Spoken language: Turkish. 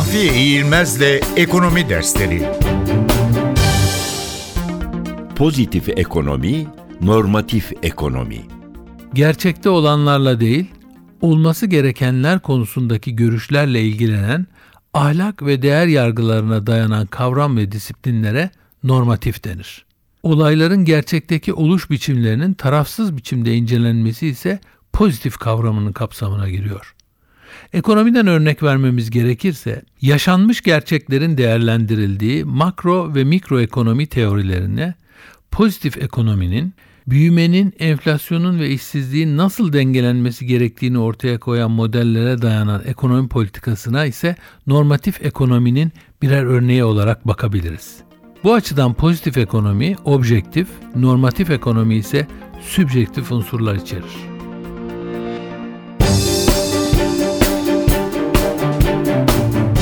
Mahfiye İğilmez'le Ekonomi Dersleri Pozitif ekonomi, normatif ekonomi. gerçekte olanlarla değil, olması gerekenler konusundaki görüşlerle ilgilenen ahlak ve değer yargılarına dayanan kavram ve disiplinlere normatif denir. Olayların gerçekteki oluş biçimlerinin tarafsız biçimde incelenmesi ise pozitif kavramının kapsamına giriyor. Ekonomiden örnek vermemiz gerekirse, yaşanmış gerçeklerin değerlendirildiği makro ve mikroekonomi teorilerine pozitif ekonominin büyümenin, enflasyonun ve işsizliğin nasıl dengelenmesi gerektiğini ortaya koyan modellere dayanan ekonomi politikasına ise normatif ekonominin birer örneği olarak bakabiliriz. Bu açıdan pozitif ekonomi objektif, normatif ekonomi ise sübjektif unsurlar içerir.